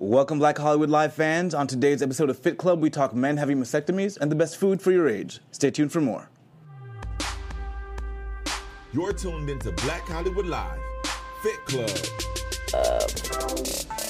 Welcome, Black Hollywood Live fans. On today's episode of Fit Club, we talk men having mastectomies and the best food for your age. Stay tuned for more. You're tuned into Black Hollywood Live, Fit Club. Uh,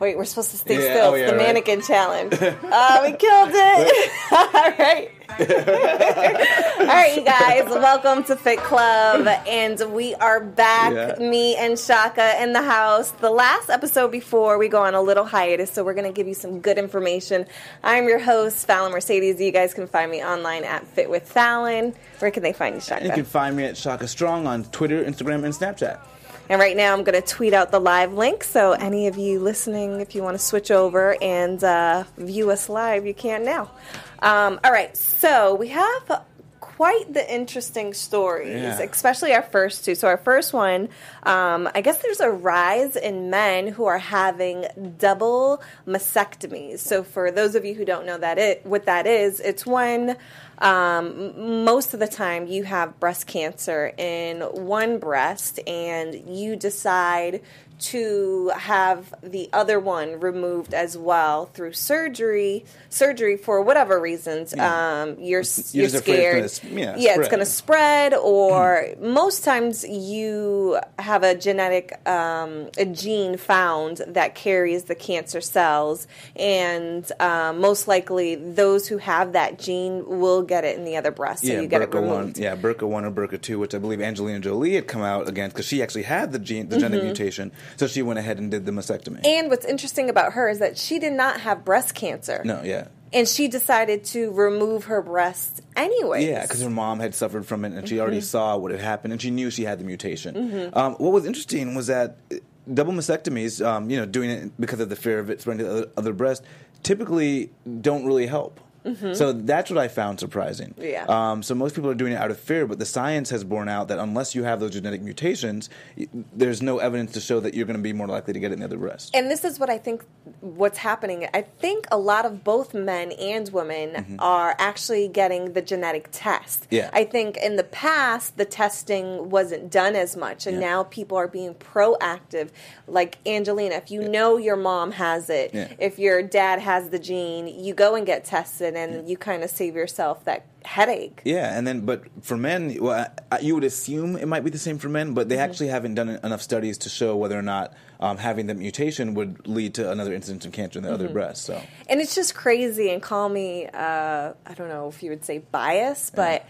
Wait, we're supposed to stay Yeah, still. oh, it's yeah, the right. mannequin challenge. Oh, we killed it. All right. All right, you guys, welcome to Fit Club. And we are back, Yeah. me and Shaka in the house. The last episode before we go on a little hiatus, so we're going to give you some good information. I'm your host, Fallon Mercedes. You guys can find me online at Fit with Fallon. Where can they find you, Shaka? You can find me at Shaka Strong on Twitter, Instagram, and Snapchat. And right now, I'm going to tweet out the live link. So, any of you listening, if you want to switch over and uh, view us live, you can now. Um, all right. So, we have quite the interesting stories, Yeah. especially our first two. So, our first one, um, I guess there's a rise in men who are having double mastectomies. So, for those of you who don't know that it what that is, it's when um, most of the time you have breast cancer in one breast and you decide to have the other one removed as well through surgery surgery for whatever reasons. Um, you're, You're you're afraid it's scared. gonna yeah, yeah it's going to spread or most times you have a genetic um, a gene found that carries the cancer cells and um, most likely those who have that gene will get it in the other breast so yeah, you get it BRCA one, yeah, BRCA one or BRCA two, which I believe Angelina Jolie had come out against because she actually had the gene, the Mm-hmm. genetic mutation, so she went ahead and did the mastectomy. and what's interesting about her is that she did not have breast cancer no, yeah, and she decided to remove her breast anyway Yeah, because her mom had suffered from it, and she Mm-hmm. already saw what had happened, and she knew she had the mutation. Um, what was interesting was that uh, double mastectomies, um, you know, doing it because of the fear of it spreading to the other, other breast, typically don't really help. So that's what I found surprising. Mm-hmm. Yeah. Um, so most people are doing it out of fear, but the science has borne out that unless you have those genetic mutations, y- there's no evidence to show that you're going to be more likely to get it in the other breast. and this is what I think what's happening. I think a lot of both men and women are actually getting the genetic test. Mm-hmm. Yeah. I think in the past the testing wasn't done as much and Yeah. now people are being proactive. Like Angelina, if you know your mom has it, Yeah. if your dad has the gene, you go and get tested and then you kind of save yourself that headache. Yeah, and then but for men, well, I, you would assume it might be the same for men, but they Mm-hmm. actually haven't done enough studies to show whether or not um, having the mutation would lead to another incidence of cancer in the Mm-hmm. other breast. So And it's just crazy and call me, uh, I don't know if you would say bias, but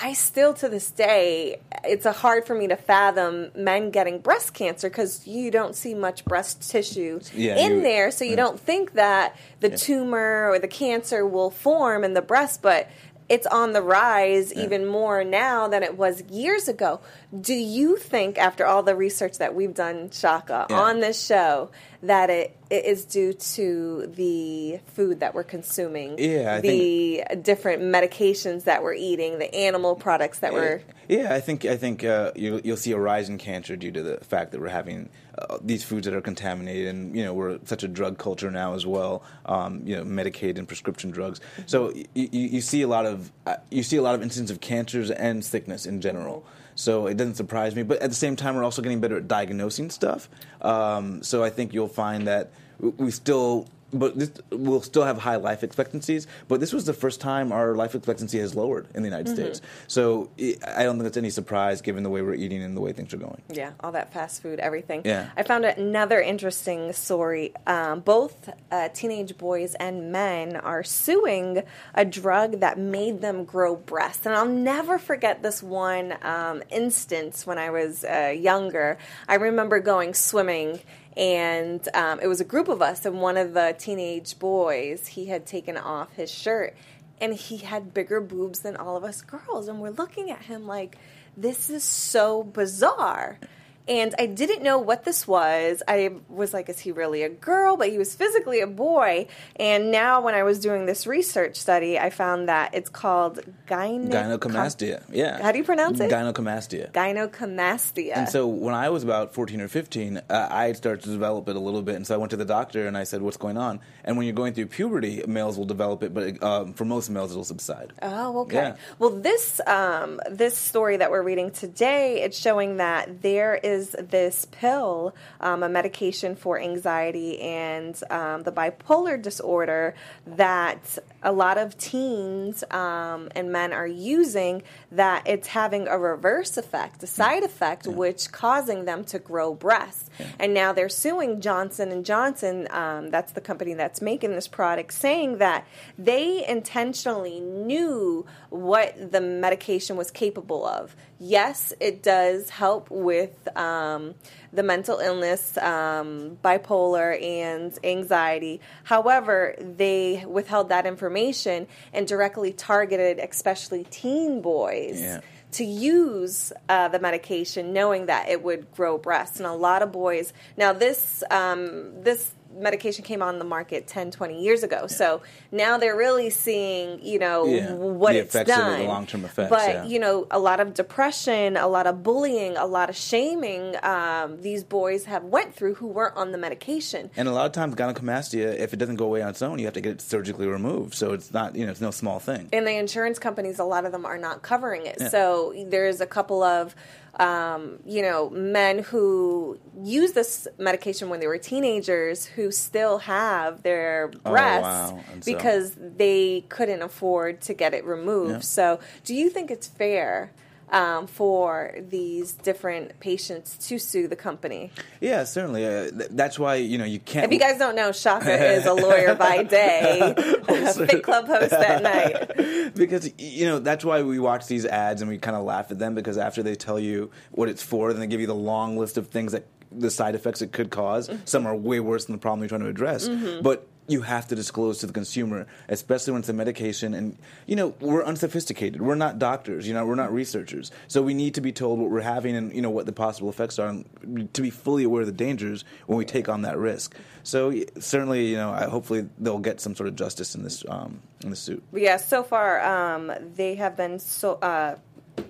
I still to this day, it's a hard for me to fathom men getting breast cancer because you don't see much breast tissue Yeah, in you- there. So you yeah. don't think that the tumor or the cancer will form in the breast, but it's on the rise even more now than it was years ago. Do you think, after all the research that we've done, Shaka, Yeah. on this show, that it, it is due to the food that we're consuming, Yeah, I the different medications that we're eating, the animal products that we're. yeah, I think I think uh, you'll, you'll see a rise in cancer due to the fact that we're having uh, these foods that are contaminated, and you know we're such a drug culture now as well. Um, you know, Medicaid and prescription drugs. So y- y- you see a lot of uh, you see a lot of instances of cancers and sickness in general. So it doesn't surprise me, but at the same time, we're also getting better at diagnosing stuff. Um, so I think you'll find that we still but this, we'll still have high life expectancies. But this was the first time our life expectancy has lowered in the United Mm-hmm. States. So i I don't think it's any surprise given the way we're eating and the way things are going. Yeah, all that fast food, everything. Yeah. I found another interesting story. Um, both uh, teenage boys and men are suing a drug that made them grow breasts. And I'll never forget this one um, instance when I was uh, younger. I remember going swimming. And um, it was a group of us, and one of the teenage boys, he had taken off his shirt, and he had bigger boobs than all of us girls. And we're looking at him like, this is so bizarre. And I didn't know what this was. I was like, is he really a girl? But he was physically a boy. And now, when I was doing this research study, I found that it's called gyne- Gynecomastia. Yeah. How do you pronounce it? Gynecomastia. Gynecomastia. And so when I was about 14 or 15, uh, I started to develop it a little bit. And so I went to the doctor and I said, what's going on? And when you're going through puberty, males will develop it, but um, for most males, it'll subside. Oh, okay. Yeah. Well, this um, this story that we're reading today, it's showing that there is is this pill, um, a medication for anxiety and um, the bipolar disorder that a lot of teens um, and men are using. That it's having a reverse effect, a side effect, which causing them to grow breasts. And now they're suing Johnson and Johnson. Um, that's the company that's making this product, saying that they intentionally knew what the medication was capable of. Yes, it does help with um, the mental illness, um, bipolar, and anxiety. However, they withheld that information and directly targeted, especially teen boys. Yeah. To use uh, the medication, knowing that it would grow breasts, and a lot of boys. Now, this um, this medication came on the market 10, 20 years ago. So now they're really seeing, you know, Yeah. what The it's of the done. long-term effects, But, yeah. you know, a lot of depression, a lot of bullying, a lot of shaming um, these boys have went through who weren't on the medication. And a lot of times, gynecomastia, if it doesn't go away on its own, you have to get it surgically removed. So it's not, you know, it's no small thing. and the insurance companies, a lot of them are not covering it. Yeah. So there's a couple of, um, you know, men who use this medication when they were teenagers who still have their Oh, breasts wow. And so- because they couldn't afford to get it removed. Yeah. So do you think it's fair? Um, for these different patients to sue the company. Yeah, certainly. Uh, th- that's why you know you can't. If you guys don't know, Shaka is a lawyer by day, a fit club host at night. because you know that's why we watch these ads and we kind of laugh at them because after they tell you what it's for, then they give you the long list of things that the side effects it could cause. Mm-hmm. Some are way worse than the problem you're trying to address, but. You have to disclose to the consumer, especially when it's a medication. And you know we're unsophisticated. We're not doctors. You know we're not researchers. So we need to be told what we're having and you know what the possible effects are, and to be fully aware of the dangers when we take on that risk. So certainly, you know, I, hopefully they'll get some sort of justice in this um, in this suit. Yeah, so far um, they have been so uh,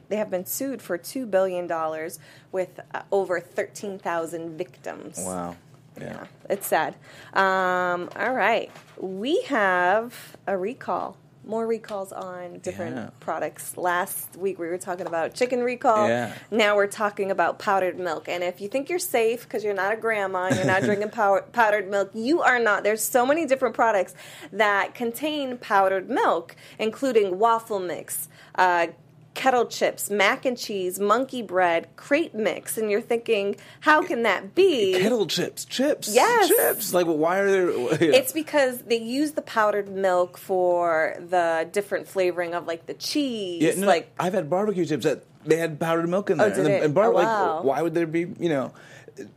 they have been sued for two billion dollars with uh, over thirteen thousand victims. Wow. Yeah. It's sad. Um, all right, we have a recall. More recalls on different Yeah. products. Last week we were talking about chicken recall. Yeah. Now we're talking about powdered milk. And if you think you're safe because you're not a grandma, and you're not drinking pow- powdered milk, you are not. There's so many different products that contain powdered milk, including waffle mix. Uh, Kettle chips, mac and cheese, monkey bread, crepe mix, and you're thinking, how can that be? Kettle chips, chips, Yes. chips. Like, why are there? It's because they use the powdered milk for the different flavoring of like the cheese. yeah, no, like I've had barbecue chips that they had powdered milk in Oh, there. did and, it? and bar- Oh, like, why would there be? You know,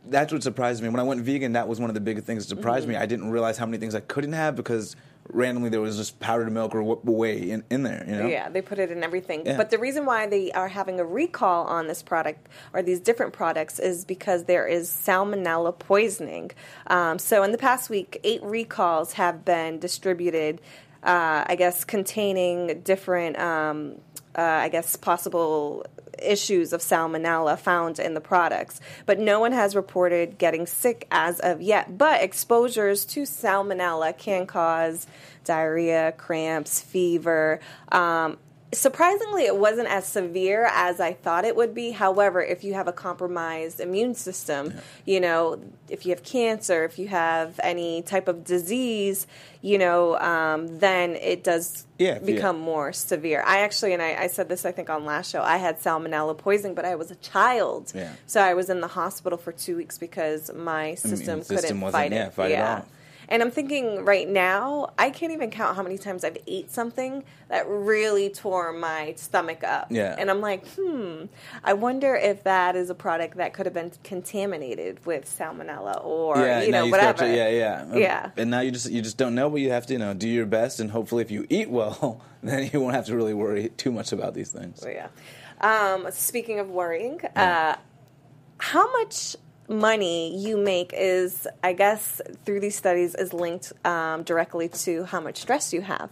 that's what surprised me when I went vegan. That was one of the big things that surprised Mm-hmm. me. I didn't realize how many things I couldn't have because randomly there was just powdered milk or wh- whey in, in there. You know? Yeah, they put it in everything. Yeah. But the reason why they are having a recall on this product or these different products is because there is salmonella poisoning. Um, so in the past week, eight recalls have been distributed. Uh, I guess containing different, um, uh, I guess, possible issues of salmonella found in the products, but no one has reported getting sick as of yet. But exposures to salmonella can cause diarrhea, cramps, fever. Um, surprisingly, it wasn't as severe as I thought it would be. However, if you have a compromised immune system, you know, if you have cancer, if you have any type of disease, you know, um, then it does Yeah, become more severe. I actually, and I, I said this I think on last show, I had salmonella poisoning, but I was a child, Yeah. so I was in the hospital for two weeks because my system, couldn't fight yeah, it. fight it yeah. off. And I'm thinking right now, I can't even count how many times I've ate something that really tore my stomach up. Yeah. And I'm like, hmm, I wonder if that is a product that could have been contaminated with salmonella or yeah, you now know you whatever. to- yeah, yeah, Um, Yeah. And now you just you just don't know, but you have to you know do your best, and hopefully, if you eat well, then you won't have to really worry too much about these things. So, yeah. Um, speaking of worrying, uh, how much money you make is, I guess, through these studies, is linked um, directly to how much stress you have.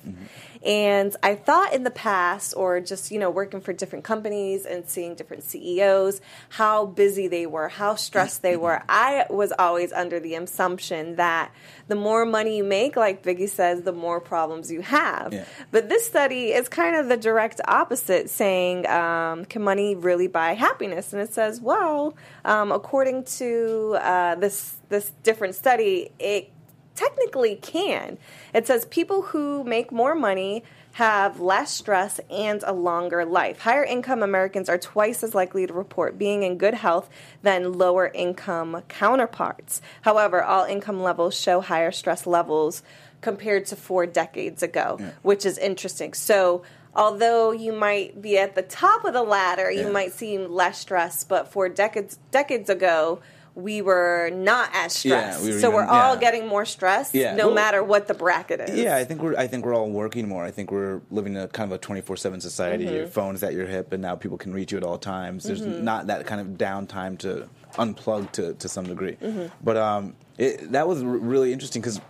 And I thought in the past, or just, you know, working for different companies and seeing different CEOs, how busy they were, how stressed they were. I was always under the assumption that the more money you make, like Biggie says, the more problems you have. Yeah. But this study is kind of the direct opposite, saying, um, can money really buy happiness? And it says, well, um, according to uh, this this different study, it technically can. It says people who make more money have less stress and a longer life. Higher income Americans are twice as likely to report being in good health than lower income counterparts. However, all income levels show higher stress levels compared to four decades ago, Yeah. which is interesting. So, although you might be at the top of the ladder, you Yeah. might seem less stressed, but four decades decades ago, we were not as Yeah, stressed. we were so even- we're all yeah. getting more stressed, Yeah. no Well- matter what the bracket is. Yeah, I think we're I think we're all working more. I think we're living a kind of a twenty four seven society. Mm-hmm. Your phone's at your hip, and now people can reach you at all times. There's not that kind of downtime to unplug to to some degree. Mm-hmm. But um, it, that was r- really interesting because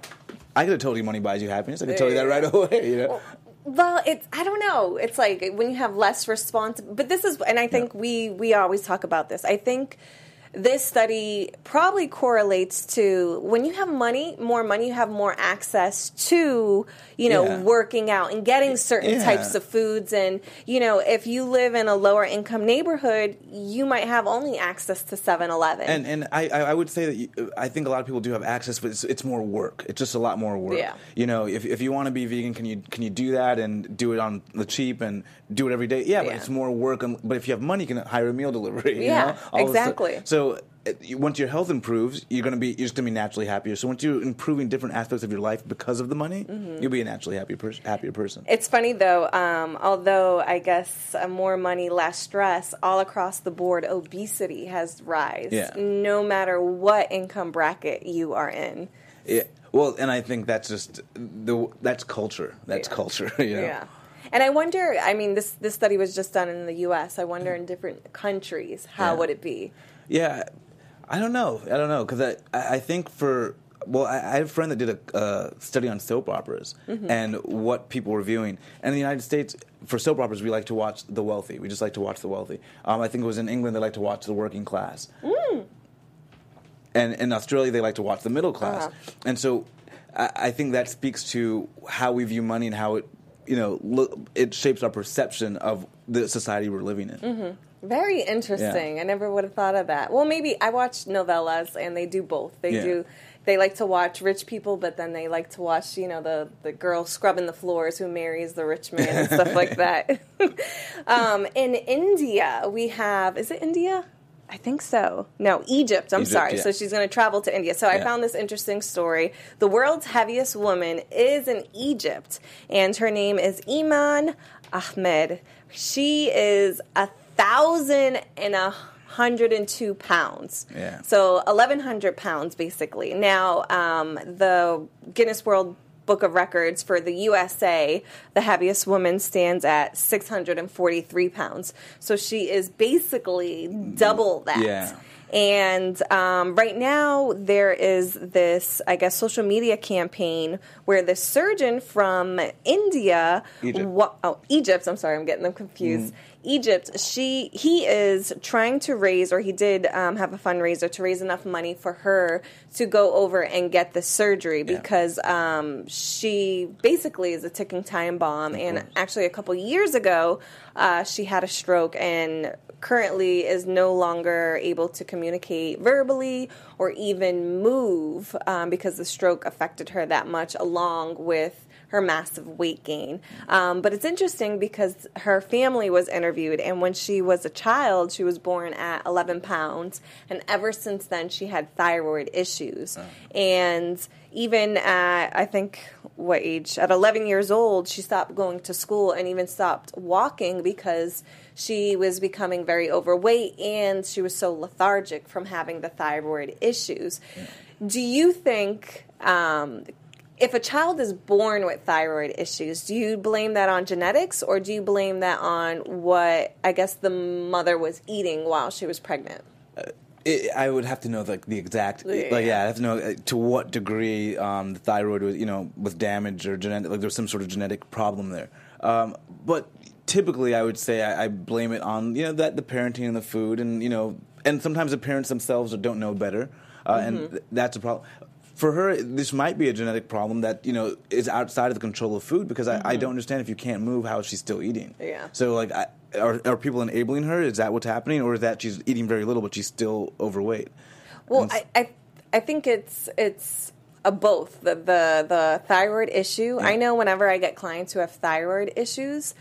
I could have told you money buys you happiness. I could tell you that right away. You know. Well, it's I don't know. It's like when you have less response, but this is, and I think we we always talk about this. I think this study probably correlates to when you have money, more money, you have more access to you know Yeah. working out and getting certain Yeah. types of foods, and you know if you live in a lower income neighborhood, you might have only access to 7-Eleven. And and I, I would say that you, I think a lot of people do have access, but it's, it's more work. It's just a lot more work. Yeah. You know, if, if you want to be vegan, can you can you do that and do it on the cheap and do it every day? Yeah, but it's more work. And, but if you have money, you can hire a meal delivery. you Yeah, know? All of a sudden- exactly. So once your health improves, you're gonna be you're just gonna be naturally happier. So once you're improving different aspects of your life because of the money, Mm-hmm. you'll be a naturally happy happier person. It's funny though, um, although I guess uh, more money, less stress, all across the board, obesity has rise. Yeah. No matter what income bracket you are in. Yeah. Well, and I think that's just the that's culture. That's Yeah. culture. You know? Yeah. And I wonder, I mean, this, this study was just done in the U.S. I wonder in different countries, how Yeah. would it be? Yeah, I don't know. I don't know because I, I think for well, I, I have a friend that did a uh, study on soap operas Mm-hmm. and what people were viewing. And in the United States, for soap operas, we like to watch the wealthy. We just like to watch the wealthy. Um, I think it was in England they like to watch the working class. Mm. And in Australia, they like to watch the middle class. Uh-huh. And so, I, I think that speaks to how we view money and how it, you know, lo- it shapes our perception of the society we're living in. Mm-hmm. Very interesting. I never would have thought of that. Well, maybe I watch novellas and they do both. They Yeah. do. They like to watch rich people, but then they like to watch, you know, the the girl scrubbing the floors who marries the rich man and stuff like that. um, in India, we have. Is it India? I think so. No, Egypt. I'm Egypt, sorry. yeah. So she's going to travel to India. So I found this interesting story. The world's heaviest woman is in Egypt, and her name is Iman Ahmed. She is a thousand and a hundred and two pounds. Yeah. So eleven hundred pounds, basically. Now, um, the Guinness World Book of Records for the USA, the heaviest woman stands at 643 pounds. So she is basically double that. Yeah. And um, right now, there is this, I guess, social media campaign where the surgeon from India, Egypt. wa- oh, Egypt, I'm sorry, I'm getting them confused. Mm. Egypt, she he is trying to raise, or he did um, have a fundraiser to raise enough money for her to go over and get the surgery Yeah. because um, she basically is a ticking time bomb. and course. actually, a couple years ago, uh, she had a stroke and currently is no longer able to communicate verbally or even move um, because the stroke affected her that much, along with her massive weight gain. Um, but it's interesting because her family was interviewed, and when she was a child, she was born at 11 pounds, and ever since then, she had thyroid issues. And even at, I think, what age? At 11 years old, she stopped going to school and even stopped walking because she was becoming very overweight and she was so lethargic from having the thyroid issues. Do you think um, if a child is born with thyroid issues, do you blame that on genetics or do you blame that on what I guess the mother was eating while she was pregnant? It, I would have to know like the exact, Yeah. like yeah, I have to know uh, to what degree um, the thyroid was, you know, was damaged or genetic, like there's some sort of genetic problem there. Um, but typically, I would say I, I blame it on you know that the parenting and the food, and you know, and sometimes the parents themselves don't know better, uh, Mm-hmm. and th- that's a problem. For her, this might be a genetic problem that you know is outside of the control of food because I, I don't understand if you can't move how she's still eating. Mm-hmm. Yeah. So like, I, are are people enabling her? Is that what's happening, or is that she's eating very little but she's still overweight? Well, And- I, I I think it's it's a both the the the thyroid issue. I know whenever I get clients who have thyroid issues,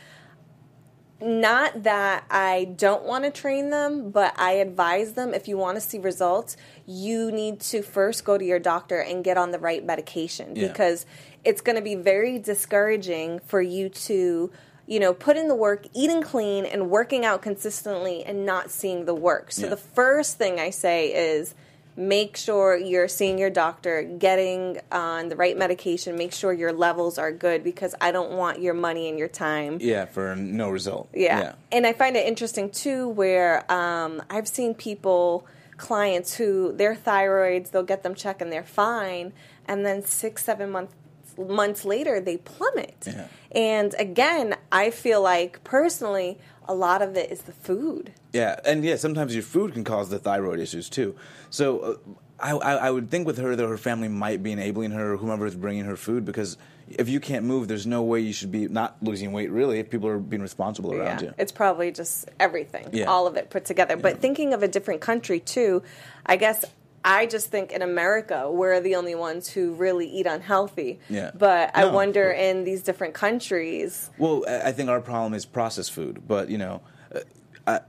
not that I don't want to train them, but I advise them if you want to see results, you need to first go to your doctor and get on the right medication Yeah. because it's going to be very discouraging for you to you know put in the work eating clean and working out consistently and not seeing the work so Yeah. the first thing i say is make sure you're seeing your doctor getting on the right medication make sure your levels are good because i don't want your money and your time Yeah, for no result. yeah. And I find it interesting too where um, I've seen people, clients who their thyroids, they'll get them checked and they're fine. And then six, seven months months later they plummet. Yeah. And again, I feel like personally a lot of it is the food. Yeah, and yeah, sometimes your food can cause the thyroid issues too. So uh, I, I, I would think with her that her family might be enabling her or whomever is bringing her food because if you can't move, there's no way you should be not losing weight really if people are being responsible around you. It's probably just everything, Yeah. all of it put together. But thinking of a different country too, I guess I just think in America we're the only ones who really eat unhealthy. Yeah. But I wonder but- in these different countries. Well, I I think our problem is processed food, but you know, uh, I,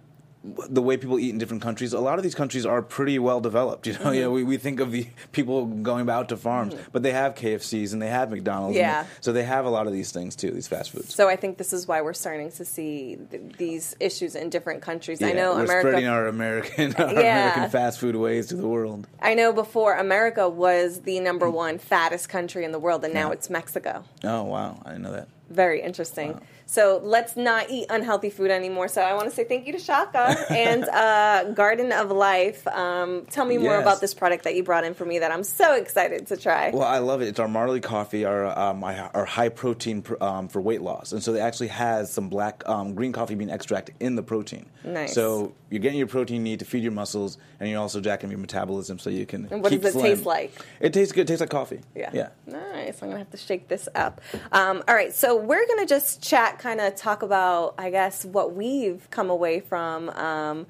the way people eat in different countries, a lot of these countries are pretty well developed. You know, mm-hmm. you know, we, we think of the people going out to farms, mm-hmm. but they have KFCs and they have McDonald's. Yeah. they- so they have a lot of these things too, these fast foods. So I think this is why we're starting to see th- these issues in different countries. I know we're America. spreading our American, our Yeah. American fast food ways to the world. I know before America was the number mm. one fattest country in the world, and now Yeah. it's Mexico. Oh wow, I didn't know that. Very interesting. So let's not eat unhealthy food anymore. So I want to say thank you to Shaka and uh, Garden of Life. Um, tell me more Yes. about this product that you brought in for me that I'm so excited to try. Well, I love it. It's our Marley coffee, our um, our high protein pr- um, for weight loss, and so it actually has some black um, green coffee bean extract in the protein. Nice. So you're getting your protein need to feed your muscles, and you're also jacking your metabolism, so you can. And what does it slim. taste like? It tastes good. It tastes like coffee. Yeah. Yeah. Nice. I'm going to have to shake this up. Um, all right. So we're going to just chat, kind of talk about, I guess, what we've come away from. Um,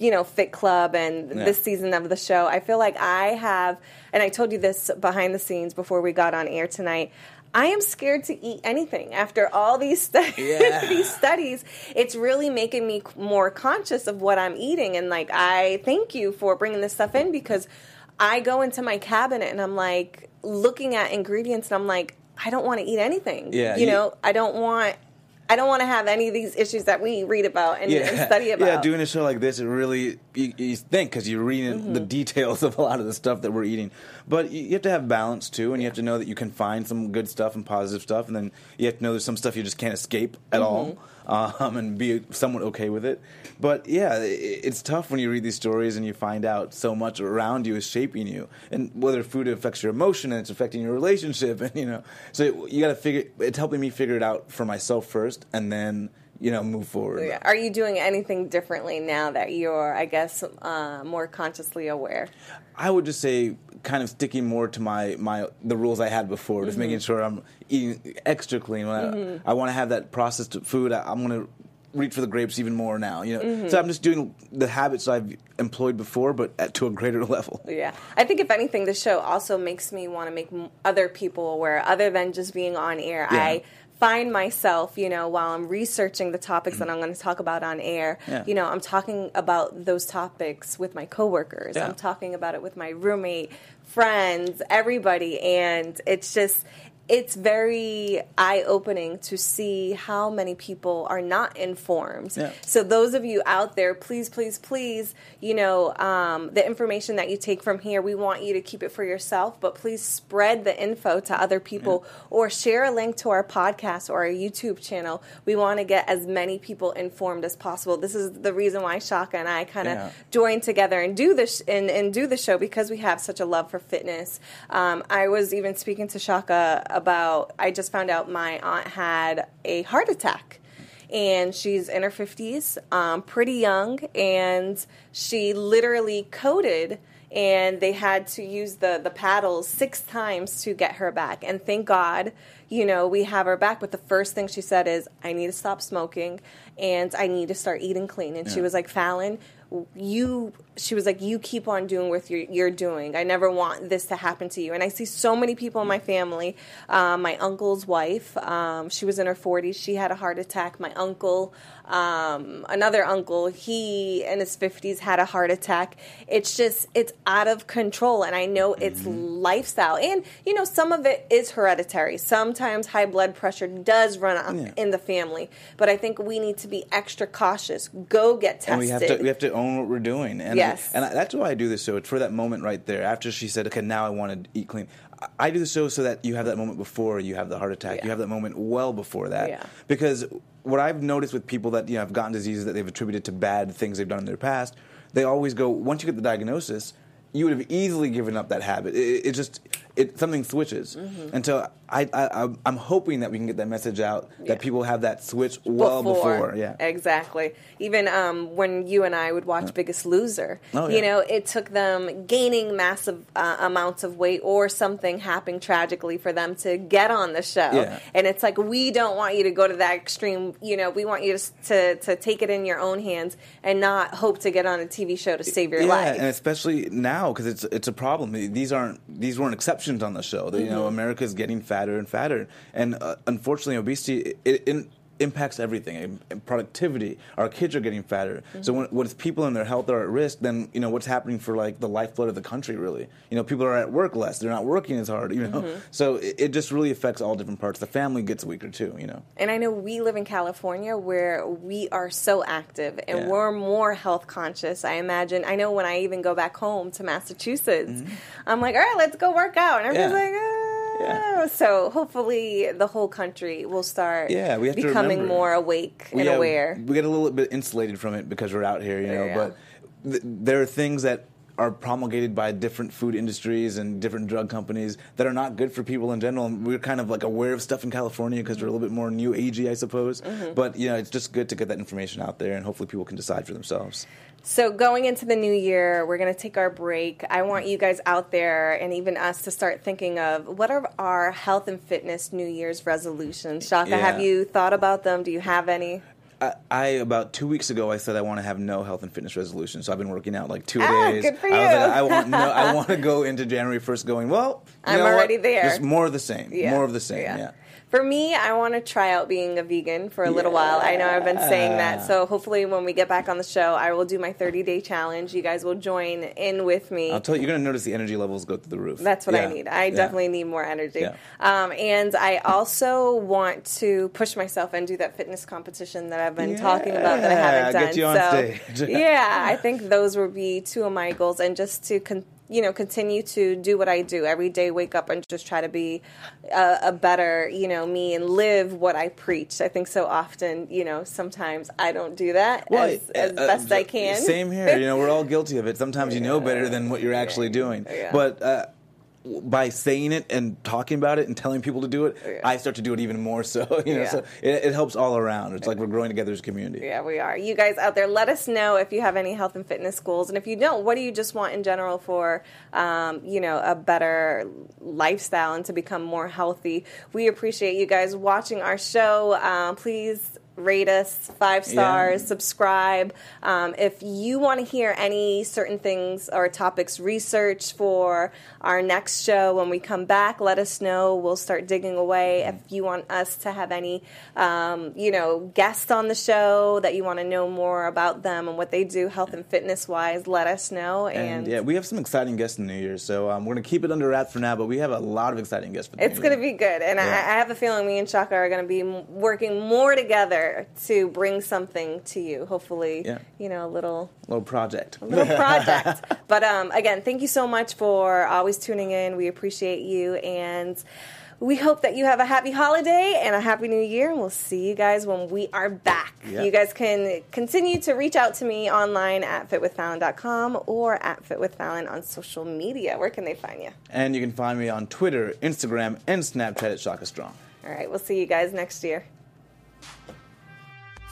you know, Fit Club and Yeah. this season of the show. I feel like I have, and I told you this behind the scenes before we got on air tonight. I am scared to eat anything after all these stu- Yeah. these studies. It's really making me more conscious of what I'm eating, and like I thank you for bringing this stuff in because I go into my cabinet and I'm like looking at ingredients and I'm like I don't want to eat anything. Yeah, you you- know, I don't want. I don't want to have any of these issues that we read about and, and study about. Yeah, doing a show like this, it really you, you think because you're reading Mm-hmm. the details of a lot of the stuff that we're eating. But you, you have to have balance too, and you have to know that you can find some good stuff and positive stuff, and then you have to know there's some stuff you just can't escape at all, Mm-hmm. Um, and be somewhat okay with it. But yeah, it's tough when you read these stories and you find out so much around you is shaping you, and whether food affects your emotion and it's affecting your relationship, and you know, so you got to figure. It's helping me figure it out for myself first, and then you know move forward. Yeah. Are you doing anything differently now that you're, I guess, uh, more consciously aware? I would just say kind of sticking more to my, my the rules I had before, just Mm-hmm. making sure I'm eating extra clean. When I, I want to have that processed food, I, I'm going to reach for the grapes even more now. You know, Mm-hmm. so I'm just doing the habits I've employed before, but at, to a greater level. Yeah, I think if anything, the show also makes me want to make m- other people aware, other than just being on air. Yeah. I find myself, you know, while I'm researching the topics that I'm going to talk about on air, Yeah. you know, I'm talking about those topics with my coworkers. Yeah. I'm talking about it with my roommate, friends, everybody, and it's just it's very eye opening to see how many people are not informed. Yeah. So those of you out there, please, please, please, you know, um, the information that you take from here, we want you to keep it for yourself, but please spread the info to other people or share a link to our podcast or our YouTube channel. We want to get as many people informed as possible. This is the reason why Shaka and I kind of Yeah. join together and do this and, and do the show because we have such a love for fitness. Um, I was even speaking to Shaka about. I just found out my aunt had a heart attack. And she's in her 50s, um, pretty young, and she literally coded, and they had to use the, the paddles six times to get her back. And thank God, you know, we have her back. But the first thing she said is, I need to stop smoking, and I need to start eating clean. And she was like, Fallon, you she was like you keep on doing what you're, you're doing. I never want this to happen to you. And i see so many people in my family. Um, my uncle's wife um, she was in her 40s she had a heart attack. My uncle um, another uncle he in his 50s had a heart attack. It's just it's out of control. And i know it's lifestyle. And you know some of it is hereditary. Sometimes high blood pressure does run up Yeah. in the family. But i think we need to be extra cautious. Go get tested and we have to we have to own what we're doing. And Yes. and I, that's why I do this show. It's for that moment right there. After she said, "Okay, now I want to eat clean." I- I do the show so that you have that moment before you have the heart attack. Yeah. You have that moment well before that. Yeah. Because what I've noticed with people that you know have gotten diseases that they've attributed to bad things they've done in their past, they always go once you get the diagnosis. You would have easily given up that habit. It, it just it something switches, Mm-hmm. and so I, I I'm- hoping that we can get that message out Yeah. that people have that switch well before. Yeah, exactly. Even um, when you and I would watch Biggest Loser, Oh, you know, it took them gaining massive uh, amounts of weight or something happening tragically for them to get on the show. Yeah. And it's like we don't want you to go to that extreme. You know, we want you to to, to take it in your own hands and not hope to get on a TV show to save your yeah, life. and especially now because it's it's a problem. These aren't these weren't exceptions on the show. that You know America is getting fatter and fatter, and uh, unfortunately, obesity it, it impacts everything. Productivity. Our kids are getting fatter. So Mm-hmm. when, when people and their health are at risk, then you know what's happening for like the lifeblood of the country. Really, you know, people are at work less. They're not working as hard. You know, Mm-hmm. so it, it just really affects all different parts. The family gets weaker too. You know. And I know we live in California where we are so active and Yeah. we're more health conscious. I imagine. I know when I even go back home to Massachusetts, I'm like, all right, let's go work out. And everybody's Mm-hmm. Yeah. like, ah. Yeah. So hopefully the whole country will start Yeah, we have becoming more awake and yeah, aware. We get a little bit insulated from it because we're out here, you know. Yeah. But th- there are things that are promulgated by different food industries and different drug companies that are not good for people in general. And we're kind of like aware of stuff in California because we're a little bit more new agey, I suppose. Mm-hmm. But you know, it's just good to get that information out there, and hopefully people can decide for themselves. So going into the new year, we're going to take our break. I want you guys out there and even us to start thinking of what are our health and fitness New Year's resolutions. Shaka, Yeah. have you thought about them? Do you have any? I, I about two weeks ago I said I want to have no health and fitness resolution, so I've been working out like two Ah, days. good for I was like. I want no, I want to go into January first going well. you I'm know what? already there. Just more of the same. More of the same. Yeah. For me, I want to try out being a vegan for a little while. I know I've been saying that. So hopefully, when we get back on the show, I will do my 30 day challenge. You guys will join in with me. I'll tell you, you're going to notice the energy levels go through the roof. That's what I need. I Yeah. definitely need more energy. Yeah. Um, and I also want to push myself and do that fitness competition that I've been talking about that I haven't Yeah, done. get you on so, stage. yeah, I think those would be two of my goals, and just to con- you know continue to do what I do every day. Wake up and just try to be a, a better you know me and live what I preach. I think so often you know sometimes I don't do that as, as uh, best uh, I can. Same here. You know, we're all guilty of it. Sometimes you know better than what you're actually doing. Yeah. But uh, by saying it and talking about it and telling people to do it, Yeah. I start to do it even more. So you know, Yeah. so it, it helps all around. It's like we're growing together as a community. Yeah, we are. You guys out there, let us know if you have any health and fitness goals, and if you don't, what do you just want in general for, um, you know, a better lifestyle and to become more healthy? We appreciate you guys watching our show. Um, please rate us five stars, yeah. subscribe. Um, if you want to hear any certain things or topics research for our next show when we come back, let us know. We'll start digging away. If you want us to have any, um, you know, guests on the show that you want to know more about them and what they do, health and fitness wise, let us know. And, and yeah, we have some exciting guests in New Year's, so um, we're gonna keep it under wraps for now. But we have a lot of exciting guests. for the It's gonna be good, and yeah. I, I, have a feeling me and Shaka are gonna be working more together to bring something to you. Hopefully, yeah. you know, a little little project, a little project. but um, again, thank you so much for always tuning in. We appreciate you and. We hope that you have a happy holiday and a happy new year, and we'll see you guys when we are back. Yep. You guys can continue to reach out to me online at fitwithfallon.com or at fitwithfallon on social media. Where can they find you? And you can find me on Twitter, Instagram, and Snapchat at Shaka Strong. All right, we'll see you guys next year.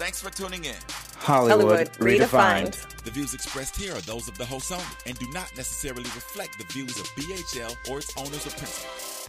Thanks for tuning in. Hollywood, Hollywood redefined. redefined. The views expressed here are those of the host only and do not necessarily reflect the views of BHL or its owners or principals.